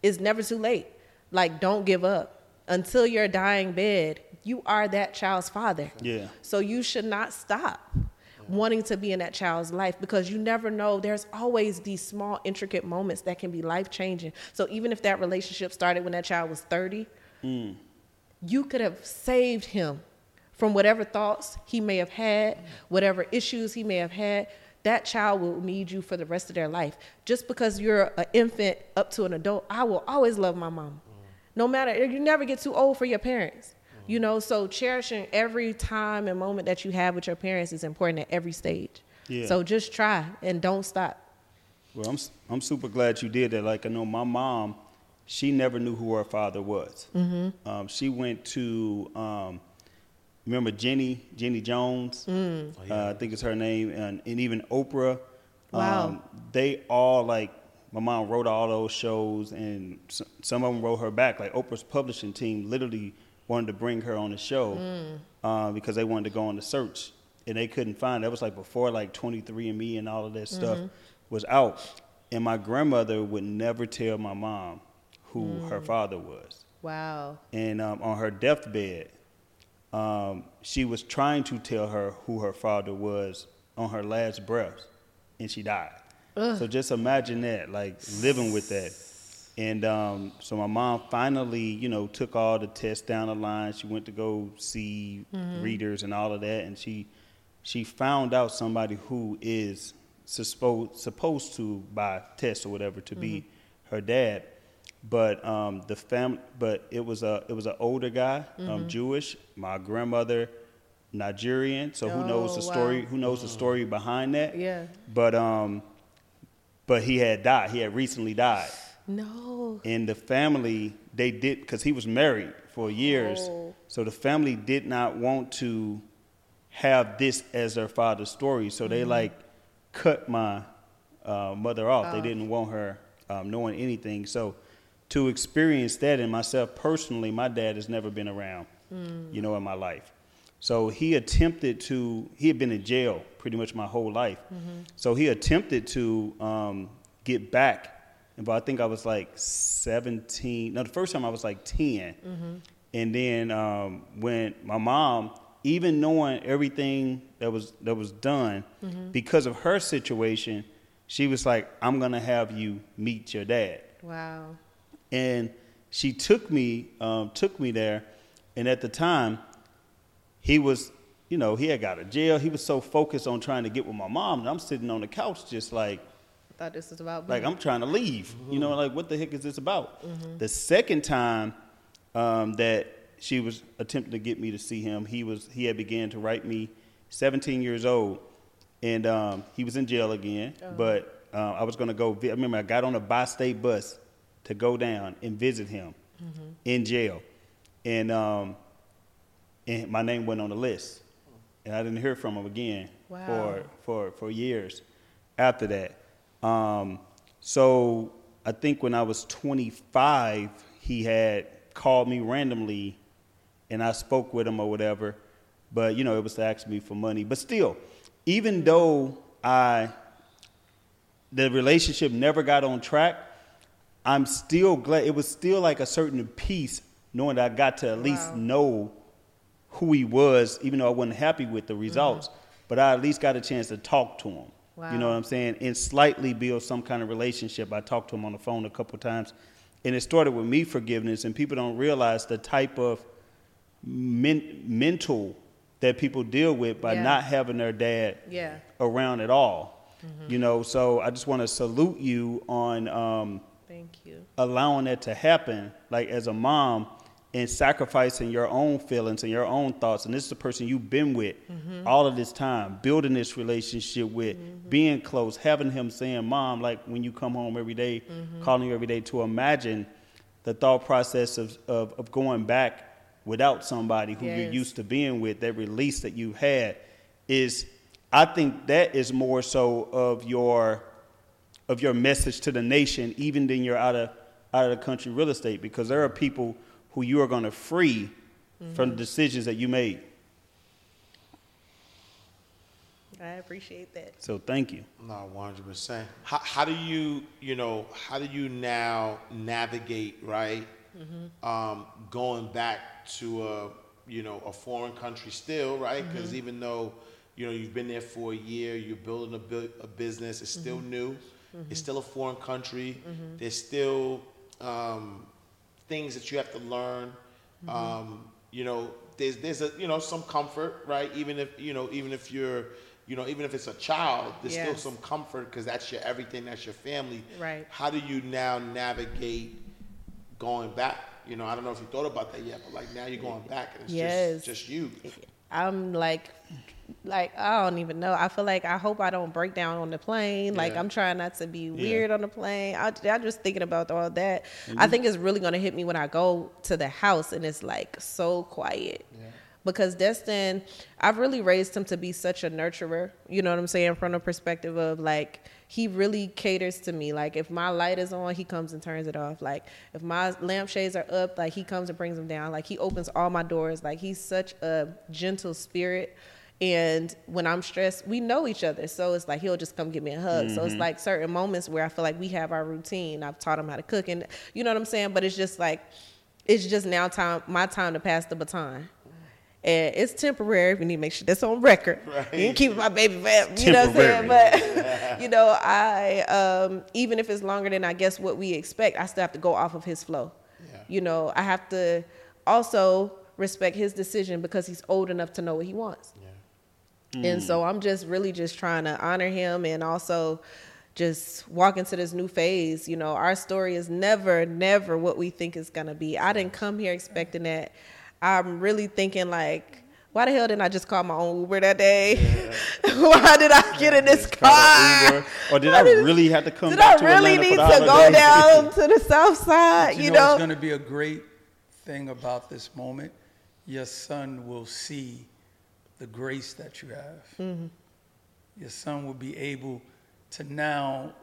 it's never too late. Like, don't give up. Until your dying bed, you are that child's father. Yeah. So you should not stop wanting to be in that child's life because you never know. There's always these small intricate moments that can be life changing so even if that relationship started when that child was 30 mm. you could have saved him from whatever thoughts he may have had whatever issues he may have had. That child will need you for the rest of their life. Just because you're an infant up to an adult i will always love my mom no matter you never get too old for your parents you know, so cherishing every time and moment that you have with your parents is important at every stage. Yeah. So just try and don't stop. Well, I'm I'm super glad you did that. Like I know my mom, she never knew who her father was. Mm-hmm. Um, she went to um, remember Jenny Jenny Jones. Mm. Oh, yeah. uh, I think it's her name, and, and even Oprah. Wow. Um, they all like my mom wrote all those shows, and some of them wrote her back. Like Oprah's publishing team literally wanted to bring her on the show mm. uh, because they wanted to go on the search and they couldn't find. That was like before like 23andMe and all of that stuff mm-hmm. was out. And my grandmother would never tell my mom who mm. her father was. Wow. And um, on her deathbed, um, she was trying to tell her who her father was on her last breath, and she died. So just imagine that, like living with that. And um, so my mom finally, you know, took all the tests down the line. She went to go see readers and all of that, and she she found out somebody who is supposed supposed to by test or whatever to be her dad. But um, the fam, but it was a it was an older guy, um, Jewish. My grandmother, Nigerian. So who knows Oh, the story? Who knows the story behind that? Yeah. But um, but he had died. He had recently died No. and the family they did because he was married for years Oh. so the family did not want to have this as their father's story so Mm-hmm. they like cut my uh, mother off Oh. they didn't want her um, knowing anything so to experience that in myself personally my dad has never been around Mm. you know in my life so he attempted to he had been in jail pretty much my whole life Mm-hmm. so he attempted to um, get back but I think I was like 17. No, the first time I was like 10. And then um, when my mom, even knowing everything that was that was done, because of her situation, she was like, "I'm gonna have you meet your dad." Wow. and she took me um, took me there and at the time he was you know he had got of jail he was so focused on trying to get with my mom and i'm sitting on the couch just like thought this was about like i'm trying to leave. You know like what the heck is this about? The second time um, that she was attempting to get me to see him he was he had began to write me 17 years old and um, he was in jail again but uh, i was going to go i remember i got on a bi-state bus to go down and visit him in jail. And um, and my name went on the list. And i didn't hear from him again Wow. for for for years after that um, so i think when i was 25 he had called me randomly and i spoke with him or whatever but you know it was to ask me for money but still even though i the relationship never got on track i'm still glad it was still like a certain peace knowing that i got to at least Wow. know who he was, even though I wasn't happy with the results. But I at least got a chance to talk to him. You know what I'm saying? And slightly build some kind of relationship. I talked to him on the phone a couple times. And it started with me forgiveness, and people don't realize the type of men- mental that people deal with by Yeah. not having their dad Yeah. around at all. You know, so I just want to salute you on um, Thank you. allowing that to happen, like as a mom, and sacrificing your own feelings and your own thoughts. And this is the person you've been with mm-hmm. all of this time, building this relationship with, mm-hmm. being close, having him saying, Mom, like when you come home every day, mm-hmm. calling you every day, to imagine the thought process of, of, of going back without somebody who you're used to being with, that release that you had is, I think that is more so of your of your message to the nation, even than you're out of out of the country real estate, because there are people who you are going to free from the decisions that you made. I appreciate that. So thank you. No, one hundred percent. How how do you you know how do you now navigate right? Mm-hmm. Um, going back to a you know a foreign country still right mm-hmm. because even though you know you've been there for a year, you're building a, bu- a business. It's still mm-hmm. new. It's still a foreign country. There's still um, things that you have to learn. Um, you know, there's there's a you know some comfort, right? Even if you know even if you're you know even if it's a child, there's still some comfort because that's your everything. That's your family. Right. How do you now navigate going back? You know, I don't know if you thought about that yet, but like now you're going back and it's Yes. just just you. I'm like, like I don't even know. I feel like I hope I don't break down on the plane. Like Yeah. I'm trying not to be weird on the plane. I, I'm just thinking about all that. I mm-hmm. think it's really gonna hit me when I go to the house and it's like so quiet. Because Destin, I've really raised him to be such a nurturer. You know what I'm saying? From the perspective of like he really caters to me. Like if my light is on, he comes and turns it off. Like if my lampshades are up, like he comes and brings them down. Like he opens all my doors. Like he's such a gentle spirit. And when I'm stressed, we know each other. So it's like he'll just come give me a hug. So it's mm-hmm. like certain moments where I feel like we have our routine. I've taught him how to cook and you know what I'm saying? But it's just like it's just now time my time to pass the baton. And it's temporary. We need to make sure that's on record. Right. You can keep my baby fat. You know what I'm saying? But <laughs> you know, I um, even if it's longer than I guess what we expect, I still have to go off of his flow. Yeah. You know, I have to also respect his decision because he's old enough to know what he wants. Yeah. And so I'm just really just trying to honor him and also just walk into this new phase. You know, our story is never, never what we think it's gonna be. I didn't come here expecting that. I'm really thinking like, why the hell didn't I just call my own Uber that day? <laughs> why did I get in this car? an Uber. Or did Why I really have to come Did back I to really Atlanta need the to go down to the south side? You, You, know, know, it's going to be a great thing about this moment. Your son will see the grace that you have. Mm-hmm. Your son will be able to now,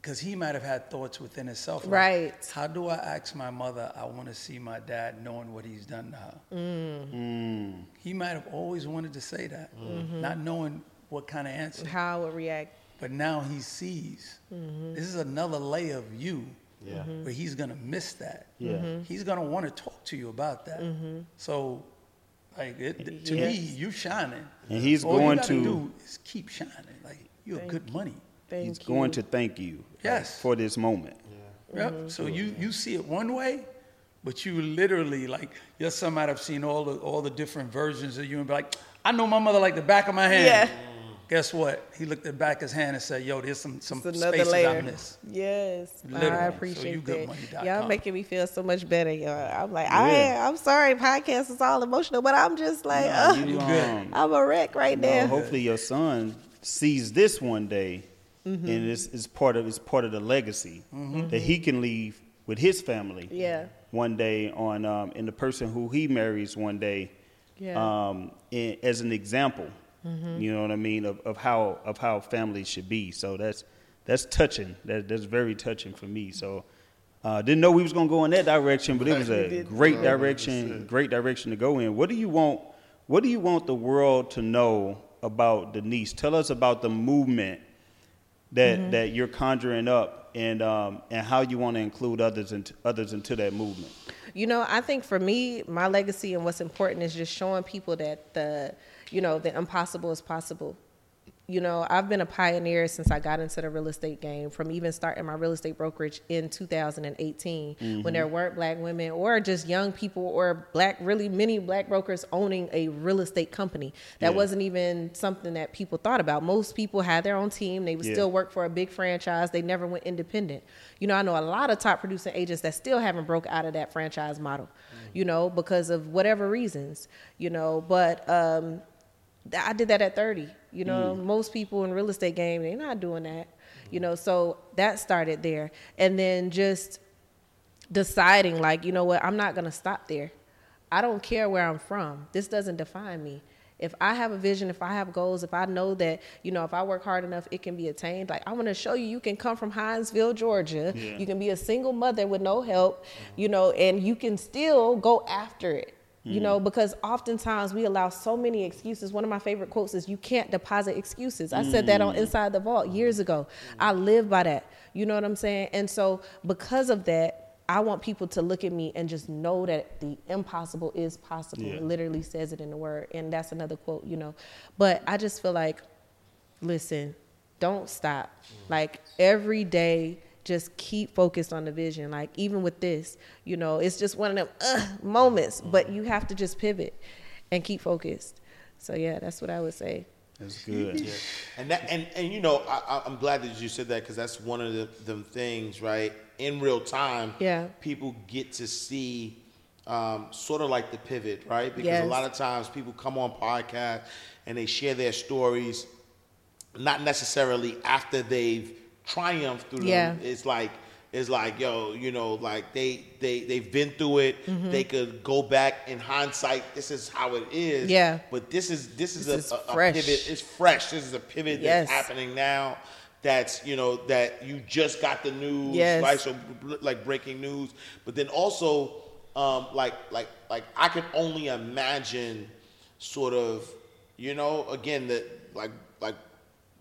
because he might have had thoughts within himself. like, Right. How do I ask my mother, I want to see my dad knowing what he's done to her? Mm. He might have always wanted to say that, not knowing what kind of answer. how I would react. But now he sees Mm-hmm. this is another layer of you Yeah. where he's gonna miss that. Yeah. Mm-hmm. He's gonna want to talk to you about that. So, like it, to me, Yes. you shining. And he's All going you gotta to- do is keep shining. Like you're Thank good money. Thank He's you. going to thank you like, for this moment. Yep. Mm-hmm. So you you see it one way, but you literally like your son might have seen all the all the different versions of you and be like, I know my mother like the back of my hand. Yeah. Guess what? He looked at the back of his hand and said, Yo, there's some some It's another spaces I layer. missed. Yes, Literally. I So appreciate that. Y'all making me feel so much better, y'all. I'm like, Yeah. I, I'm sorry, podcast is all emotional, but I'm just like, uh, You, um, I'm a wreck right No, now. hopefully your son sees this one day, Mm-hmm. and it's, it's part of it's part of the legacy that he can leave with his family. Yeah. One day on um, and the person who he marries one day, Yeah. um, in, as an example. You know what I mean of, of how of how families should be. So that's that's touching. That that's very touching for me. So. Uh, didn't know we was gonna go in that direction, but it was <laughs> a great direction, great direction to go in. What do you want? What do you want the world to know about Denise? Tell us about the movement that that you're conjuring up, and um, and how you want to include others into others into that movement. You know, I think for me, my legacy and what's important is just showing people that the, you know, the impossible is possible. You know, I've been a pioneer since I got into the real estate game, from even starting my real estate brokerage in 2018, when there weren't black women or just young people or black, really many black brokers owning a real estate company. That Yeah. wasn't even something that people thought about. Most people had their own team. They would Yeah. still work for a big franchise. They never went independent. You know, I know a lot of top producing agents that still haven't broke out of that franchise model, you know, because of whatever reasons, you know, but um, I did that at 30. You know, mm-hmm. most people in real estate game, they're not doing that. You mm-hmm. know, so that started there. And then just deciding like, you know what, I'm not going to stop there. I don't care where I'm from. This doesn't define me. If I have a vision, if I have goals, if I know that, you know, if I work hard enough, it can be attained. Like I want to show you, you can come from Hinesville, Georgia. Yeah. You can be a single mother with no help, mm-hmm. you know, and you can still go after it. You mm. know, because oftentimes we allow so many excuses. One of my favorite quotes is, "You can't deposit excuses." I said that on mm. Inside the Vault years ago. Mm. I live by that. You know what I'm saying? And so, because of that, I want people to look at me and just know that the impossible is possible. Yeah. It literally says it in the word. And that's another quote, you know. But I just feel like, listen, don't stop. Like every day, just keep focused on the vision. Like even with this, you know, it's just one of them uh, moments, but you have to just pivot and keep focused. So yeah, that's what I would say. That's good. And that, and, and you know, I, I- I'm glad that you said that because that's one of the them things, right? In real time, Yeah. people get to see um, sort of like the pivot, right? Because Yes. a lot of times people come on podcast and they share their stories, not necessarily after they've triumphed through Yeah. them. It's like it's like yo, you know, like they they they've been through it. Mm-hmm. They could go back in hindsight. This is how it is. Yeah. But this is this is, This a, is a- a pivot. It's fresh. This is a pivot Yes. that's happening now. That's you know that you just got the news, Yes. right? So like breaking news, but then also um, like like like I can only imagine sort of you know again that like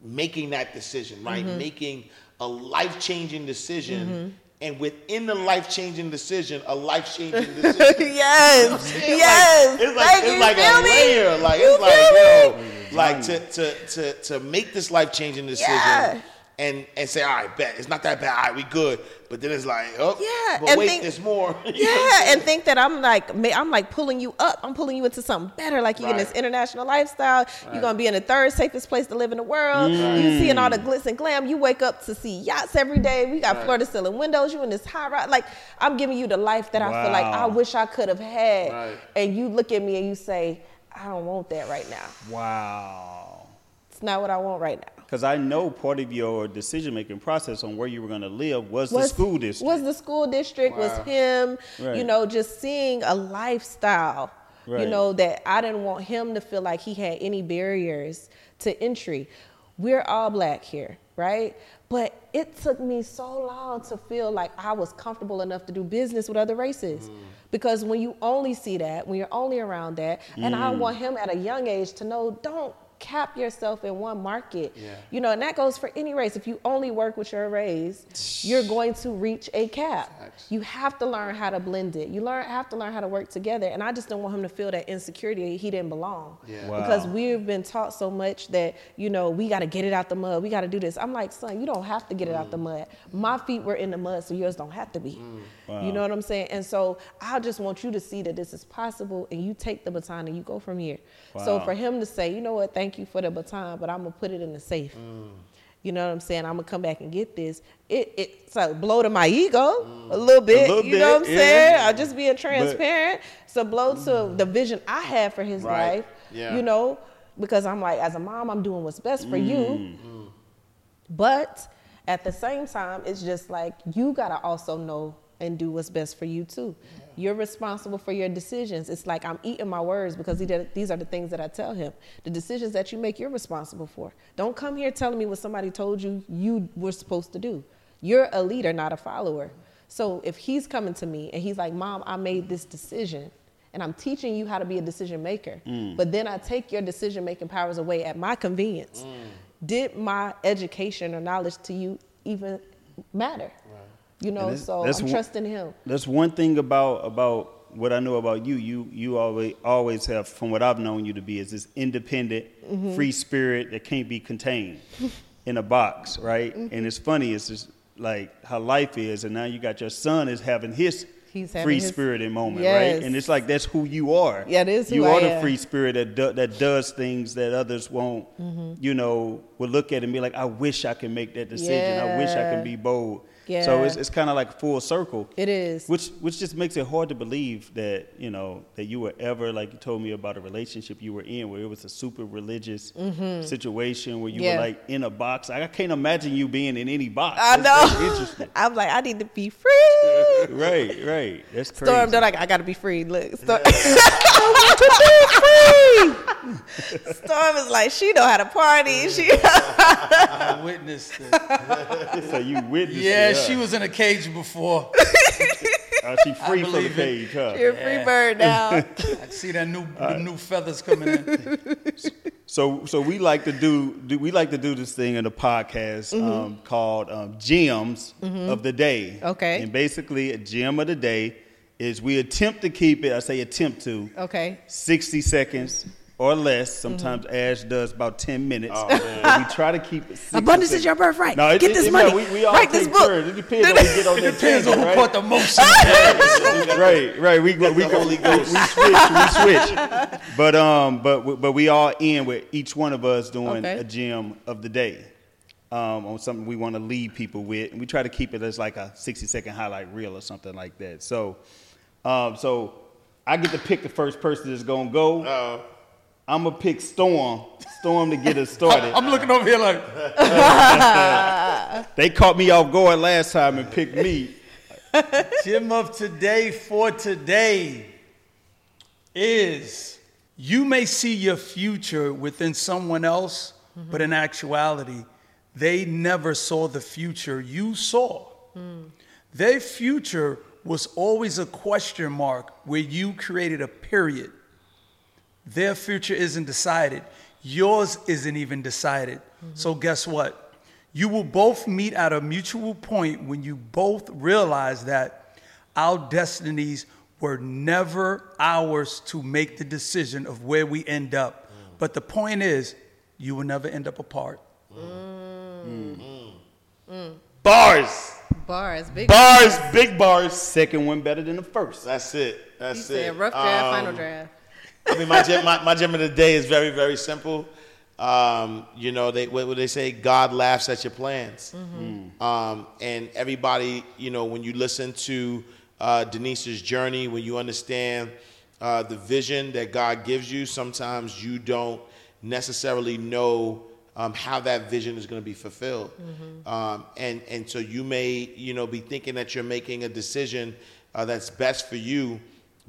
making that decision, right? Mm-hmm. Making a life changing decision and within the life changing decision, a life changing <laughs> decision. yes, It's yes. Like, it's like, Thank it's like a me? layer. Like You it's like yo, me? like to to to to make this life changing decision Yeah. and and say, all right, bet it's not that bad. All right, we good. But then it's like, oh, Yeah, But and wait, think- there's more. You know what I'm Yeah, and think that I'm like I'm like pulling you up. I'm pulling you into something better. Like you're in this international lifestyle. You're gonna be in the third safest place to live in the world. You mm. seeing all the glitz and glam. You wake up to see yachts every day. We got Right. floor to ceiling windows. You in this high rise. Like I'm giving you the life that I feel like I wish I could have had. Right. And you look at me and you say, I don't want that right now. Wow. It's not what I want right now. Because I know part of your decision making process on where you were going to live was, the school district. Was the school district, was Wow. him, you know, just seeing a lifestyle, you know, that I didn't want him to feel like he had any barriers to entry. We're all black here, right? But it took me so long to feel like I was comfortable enough to do business with other races. Mm. Because when you only see that, when you're only around that, and I mm. want him at a young age to know don't cap yourself in one market. Yeah. You know, and that goes for any race. If you only work with your race, you're going to reach a cap. Facts. You have to learn how to blend it. You learn have to learn how to work together. And I just don't want him to feel that insecurity he didn't belong. Yeah. Wow. Because we've been taught so much that, you know, we gotta get it out the mud. We gotta do this. I'm like, son, you don't have to get it out the mm. mud. My feet were in the mud, so yours don't have to be. Mm. Wow. You know what I'm saying? And so I just want you to see that this is possible and you take the baton and you go from here. So for him to say, you know what, thank you for the baton, but I'm gonna put it in the safe. Mm. You know what I'm saying? I'm gonna come back and get this. It it's a blow to my ego mm. a little bit. little you know what I'm bit, saying? yeah. I'm just being transparent. It's a blow to mm. the vision I had for his Right. life. Yeah. You know, because I'm like, as a mom, I'm doing what's best for Mm. you. But at the same time, it's just like you gotta also know and do what's best for you too. You're responsible for your decisions. It's like I'm eating my words because he did, these are the things that I tell him. The decisions that you make, you're responsible for. Don't come here telling me what somebody told you you were supposed to do. You're a leader, not a follower. So if he's coming to me and he's like, Mom, I made this decision and I'm teaching you how to be a decision maker, mm. but then I take your decision making powers away at my convenience. Mm. Did my education or knowledge to you even matter? You know, that's- so that's I'm one- trusting him. That's one thing about about what I know about you. You you always always have, from what I've known you to be, is this independent, Mm-hmm. free spirit that can't be contained in a box, right? Mm-hmm. And it's funny. It's just like how life is, and now you got your son is having his He's free his- spirited moment, Yes. right? And it's like that's who you are. Yeah, it is who you I are the am. free spirit that do, that does things that others won't. Mm-hmm. You know, will look at and be like, I wish I can make that decision. I wish I Yeah. can be bold. So it's it's kind of like full circle. It is. Which which just makes it hard to believe that you know that you were ever like you told me about a relationship you were in where it was a super religious situation where you Mm-hmm. Yeah. were like in a box. I can't imagine you being in any box. I That's- that's know. interesting. <laughs> I'm like, I need to be free. <laughs> right, right. That's crazy. Storm, they're like, I gotta be free. Look, Storm, <laughs> I want to be free. Storm is like, she know how to party. She, I witnessed it. so you witnessed Yeah, it, huh? she was in a cage before. Uh, she free from the believe it. cage, huh? you're a free Yeah. bird now. <laughs> I see that new the new feathers coming in. So, so we like to do, do we like to do this thing in the podcast Mm-hmm. um, called um, gems of the day. Okay. And basically, a gem of the day is we attempt to keep it. I say attempt to Okay. sixty seconds or less. Mm-hmm. Sometimes Ash does about ten minutes. Oh, <laughs> man. We try to keep it. Abundance is your birthright. No, it, Get it- this it- money. We, we all Write this book. turns. It depends on we get on <laughs> that Depends on tangent, who right? caught the motion. <laughs> right, right. We go, we go, we go, we switch, we switch. But um, but but we all end with each one of us doing Okay. a gem of the day, um, on something we want to leave people with, and we try to keep it as like a sixty second highlight reel or something like that. So, um, so I get to pick the first person that's gonna go. Uh, I'm gonna pick Storm, Storm to get us started. <laughs> I'm looking over here like, <laughs> They caught me off guard last time and picked me. <laughs> Gym of today for today is you may see your future within someone else, mm-hmm. but in actuality, they never saw the future you saw. Mm. Their future was always a question mark where you created a period. Their future isn't decided. Yours isn't even decided. Mm-hmm. So, guess what? You will both meet at a mutual point when you both realize that our destinies were never ours to make the decision of where we end up. Mm. But the point is, you will never end up apart. Mm. Mm. Bars, Bars, big. bars, big bars. Second one better than the first. That's it. That's He it. said rough draft, Um, final draft. I mean, my gem, my, my gem of the day is very, very simple. Um, you know, they what, what they say, God laughs at your plans. Um, and everybody, you know, when you listen to uh, Denise's journey, when you understand uh, the vision that God gives you, sometimes you don't necessarily know um, how that vision is going to be fulfilled. Um, and and so you may, you know, be thinking that you're making a decision uh, that's best for you,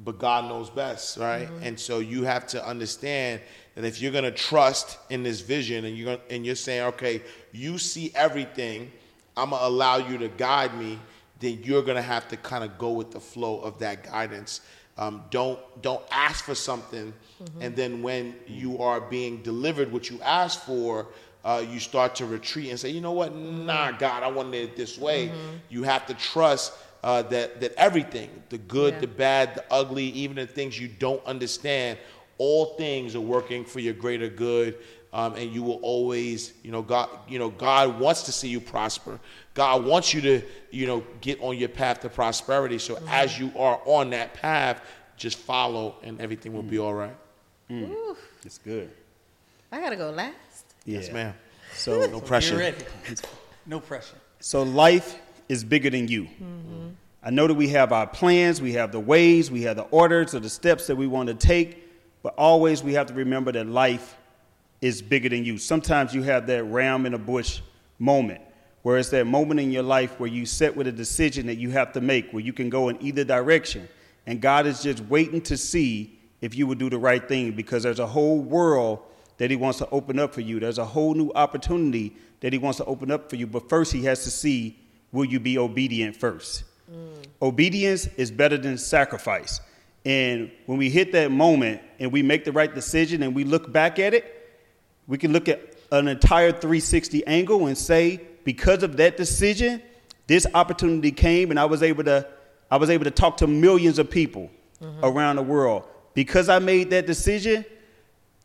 but God knows best, right? And so you have to understand that if you're going to trust in this vision and you're gonna, and you're saying, okay, you see everything, I'm gonna allow you to guide me. Then you're going to have to kind of go with the flow of that guidance. Um, don't don't ask for something, and then when you are being delivered what you asked for, uh, you start to retreat and say, you know what, nah, God, I wanted it this way. You have to trust uh, that that everything, the good, Yeah. the bad, the ugly, even the things you don't understand, all things are working for your greater good. Um, and you will always, you know, God, you know, God wants to see you prosper. God wants you to, you know, get on your path to prosperity. So as you are on that path, just follow, and everything will be all right. It's good. I gotta go last. Yeah. Yes, ma'am. So No <laughs> pressure. You're ready. No pressure. So life is bigger than you. I know that we have our plans, we have the ways, we have the orders or the steps that we want to take, but always we have to remember that life is bigger than you. Sometimes you have that ram in a bush moment, where it's that moment in your life where you set with a decision that you have to make, where you can go in either direction. And God is just waiting to see if you will do the right thing because there's a whole world that He wants to open up for you. There's a whole new opportunity that He wants to open up for you. But first, He has to see will you be obedient first? Obedience is better than sacrifice. And when we hit that moment and we make the right decision and we look back at it, we can look at an entire 360 angle and say, because of that decision, this opportunity came and I was able to I was able to talk to millions of people mm-hmm. around the world. Because I made that decision,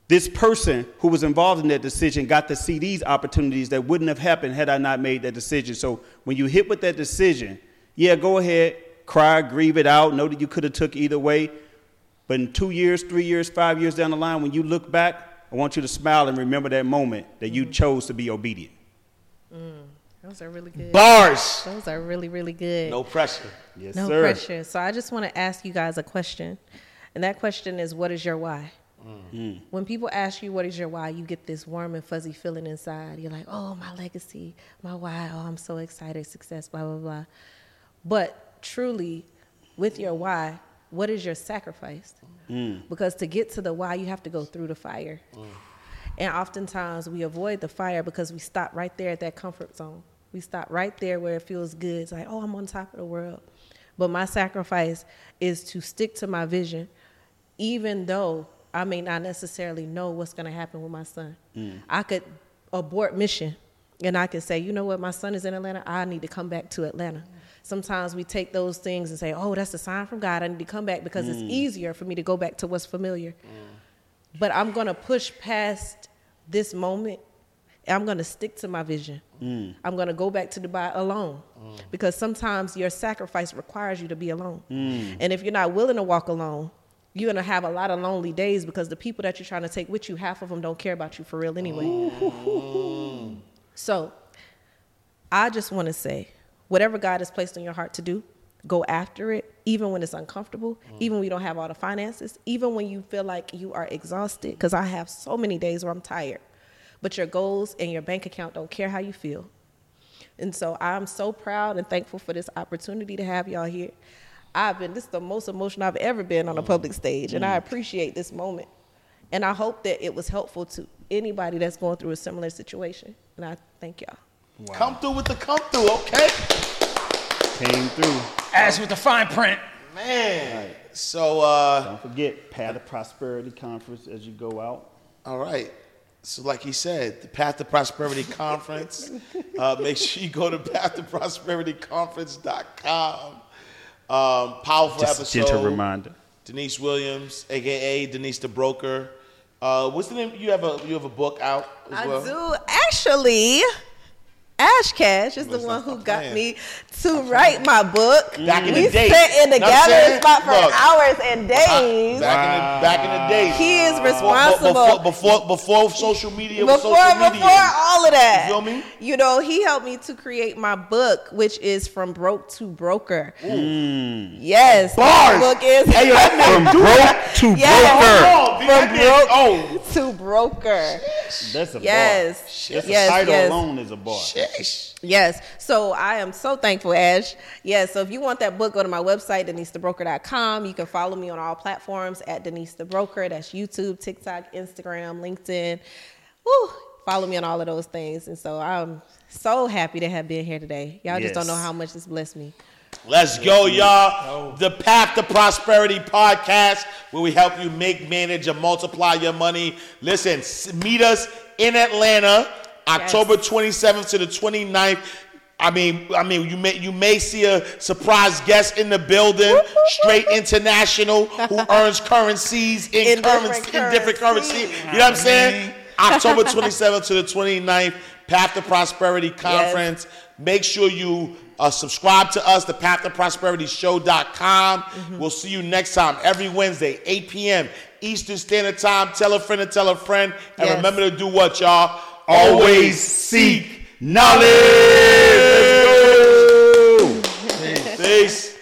this person who was involved in that decision got to see these opportunities that wouldn't have happened had I not made that decision. So when you hit with that decision, yeah, go ahead, cry, grieve it out, know that you could have took either way. But in two years, three years, five years down the line, when you look back, I want you to smile and remember that moment that you mm. chose to be obedient. Mm. Those are really good. Bars. Those are really, really good. No pressure. Yes, sir. no sir. pressure. So I just want to ask you guys a question. And that question is what is your why? Mm. When people ask you what is your why, you get this warm and fuzzy feeling inside. You're like, oh, my legacy, my why. Oh, I'm so excited, success, blah, blah, blah. But truly, with your why, what is your sacrifice? Mm. Because to get to the why, you have to go through the fire. Mm. And oftentimes we avoid the fire because we stop right there at that comfort zone. We stop right there where it feels good. It's like, oh, I'm on top of the world. But my sacrifice is to stick to my vision, even though I may not necessarily know what's going to happen with my son. Mm. I could abort mission and I could say, you know what, my son is in Atlanta. I need to come back to Atlanta. Sometimes we take those things and say, oh, that's a sign from God. I need to come back because it's mm. easier for me to go back to what's familiar. Mm. But I'm going to push past this moment. and I'm going to stick to my vision. I'm going to go back to Dubai alone because sometimes your sacrifice requires you to be alone. And if you're not willing to walk alone, you're to have a lot of lonely days because the people that you're trying to take with you, half of them don't care about you for real anyway. Mm. so I just want to say whatever God has placed on your heart to do, go after it, even when it's uncomfortable, mm. even when you don't have all the finances, even when you feel like you are exhausted. Because I have so many days where I'm tired, but your goals and your bank account don't care how you feel. And so I'm so proud and thankful for this opportunity to have y'all here. I've been, this is the most emotional I've ever been on a public stage, and I appreciate this moment. And I hope that it was helpful to anybody that's going through a similar situation. And I thank y'all. Come through with the come through, okay? Came through. As with the fine print. Man. So, uh, Don't forget, Path of Prosperity Conference as you go out. all right. So, like he said, the Path to Prosperity Conference. <laughs> Uh, make sure you go to pathtoprosperityconference.com. Um, powerful Just a episode. gentle reminder. Denise Williams, aka Denise the Broker. Uh, what's the name? You have a you have a book out as I well. do actually. Ash Cash is the one who got playing. me to write my book. Back in we the day. spent in the Know gathering saying? spot for Look. hours and days. Back in the back in the days. He is responsible. before before, before social media was before social media. before all of that. You feel me? You know, he helped me to create my book, which is from broke to broker. Mm. Yes, Bars. book is Hey, yo, that From nigga do that. broke to Yes. broker. Hold on, B, that from nigga- broke Oh, to broker. That's a Yes. bar. Just Yes, the title yes. alone is a bar. Sheesh. Yes. So I am so thankful, Ash. Yes. So if you want that book, go to my website, denisethebroker.com. You can follow me on all platforms at Denise the Broker. That's YouTube, TikTok, Instagram, LinkedIn. Woo. Follow me on all of those things. And so I'm so happy to have been here today. Y'all just don't know how much this blessed me. Let's go, y'all. The Path to Prosperity podcast, where we help you make, manage, and multiply your money. Listen, meet us in Atlanta, October 27th to the 29th. I mean, I mean, you may you may see a surprise guest in the building, straight international, who <laughs> earns currencies in, In currency, different in different currency. currencies. You know what I'm saying? October <laughs> 27th to the 29th, Path to Prosperity Conference. Make sure you uh, subscribe to us, the Path to Prosperity Show.com. We'll see you next time, every Wednesday, 8 p.m. Eastern Standard Time. Tell a friend to tell a friend. And Yes. remember to do what, y'all? Always seek knowledge. Let's. Peace.